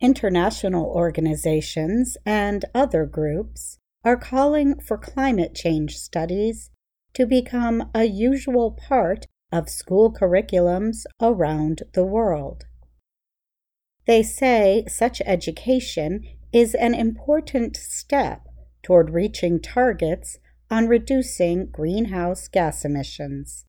International organizations and other groups are calling for climate change studies to become a usual part of school curriculums around the world. They say such education is an important step toward reaching targets on reducing greenhouse gas emissions.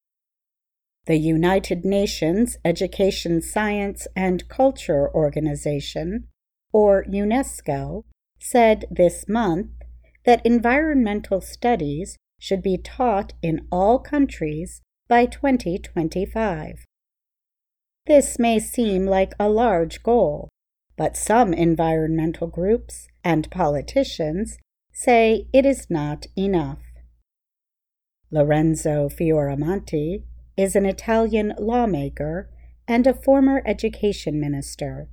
The United Nations Education, Science and Culture Organization, or UNESCO, said this month that environmental studies should be taught in all countries by 2025. This may seem like a large goal, but some environmental groups and politicians say it is not enough. Lorenzo Fioramonti is an Italian lawmaker and a former education minister.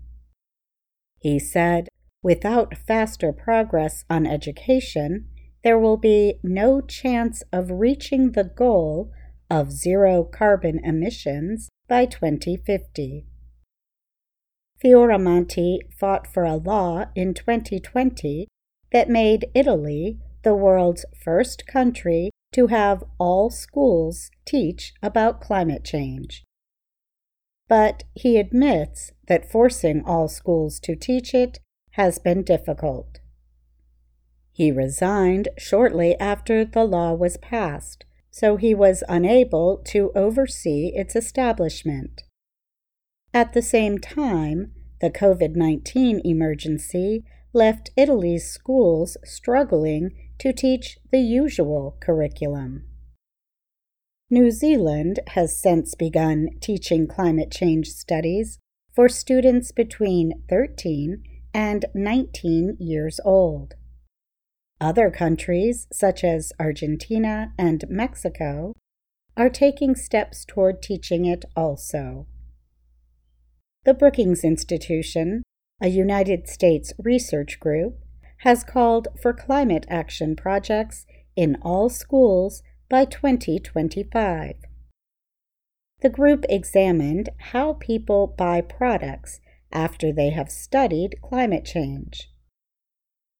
He said, Without faster progress on education, there will be no chance of reaching the goal of zero carbon emissions by 2050. Fioramonti fought for a law in 2020 that made Italy the world's first country to have all schools teach about climate change. But he admits that forcing all schools to teach it has been difficult. He resigned shortly after the law was passed, so he was unable to oversee its establishment. At the same time, the COVID 19 emergency left Italy's schools struggling to teach the usual curriculum. New Zealand has since begun teaching climate change studies for students between 13 and 19 years old. Other countries, such as Argentina and Mexico, are taking steps toward teaching it also. The Brookings Institution, a United States research group, has called for climate action projects in all schools by 2025. The group examined how people buy products after they have studied climate change.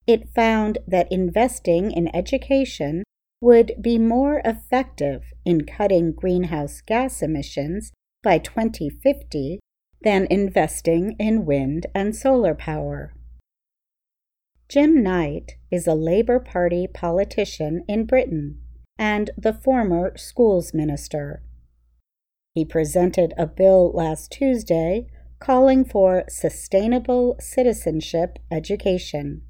It found that investing in education would be more effective in cutting greenhouse gas emissions by 2050 than investing in wind and solar power. Jim Knight is a Labour Party politician in Britain and the former schools minister. He presented a bill last Tuesday calling for sustainable citizenship education.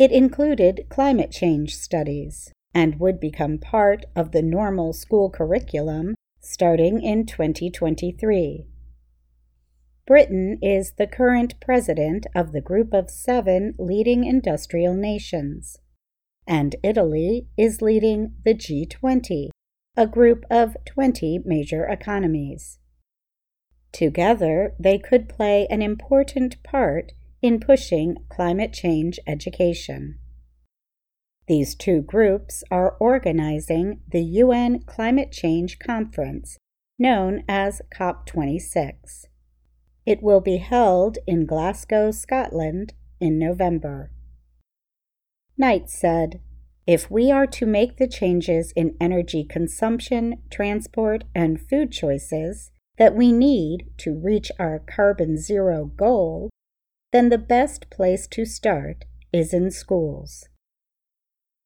It included climate change studies and would become part of the normal school curriculum starting in 2023. Britain is the current president of the group of seven leading industrial nations, and Italy is leading the G20, a group of 20 major economies. Together, they could play an important part in pushing climate change education. These two groups are organizing the UN Climate Change Conference, known as COP26. It will be held in Glasgow, Scotland in November. Knight said, If we are to make the changes in energy consumption, transport, and food choices that we need to reach our carbon zero goal, then the best place to start is in schools.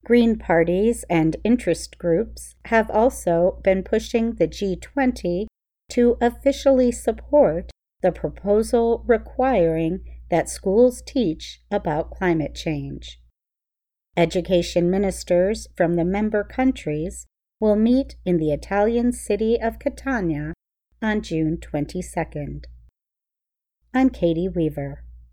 Green parties and interest groups have also been pushing the G20 to officially support the proposal requiring that schools teach about climate change. Education ministers from the member countries will meet in the Italian city of Catania on June 22nd. I'm Katie Weaver.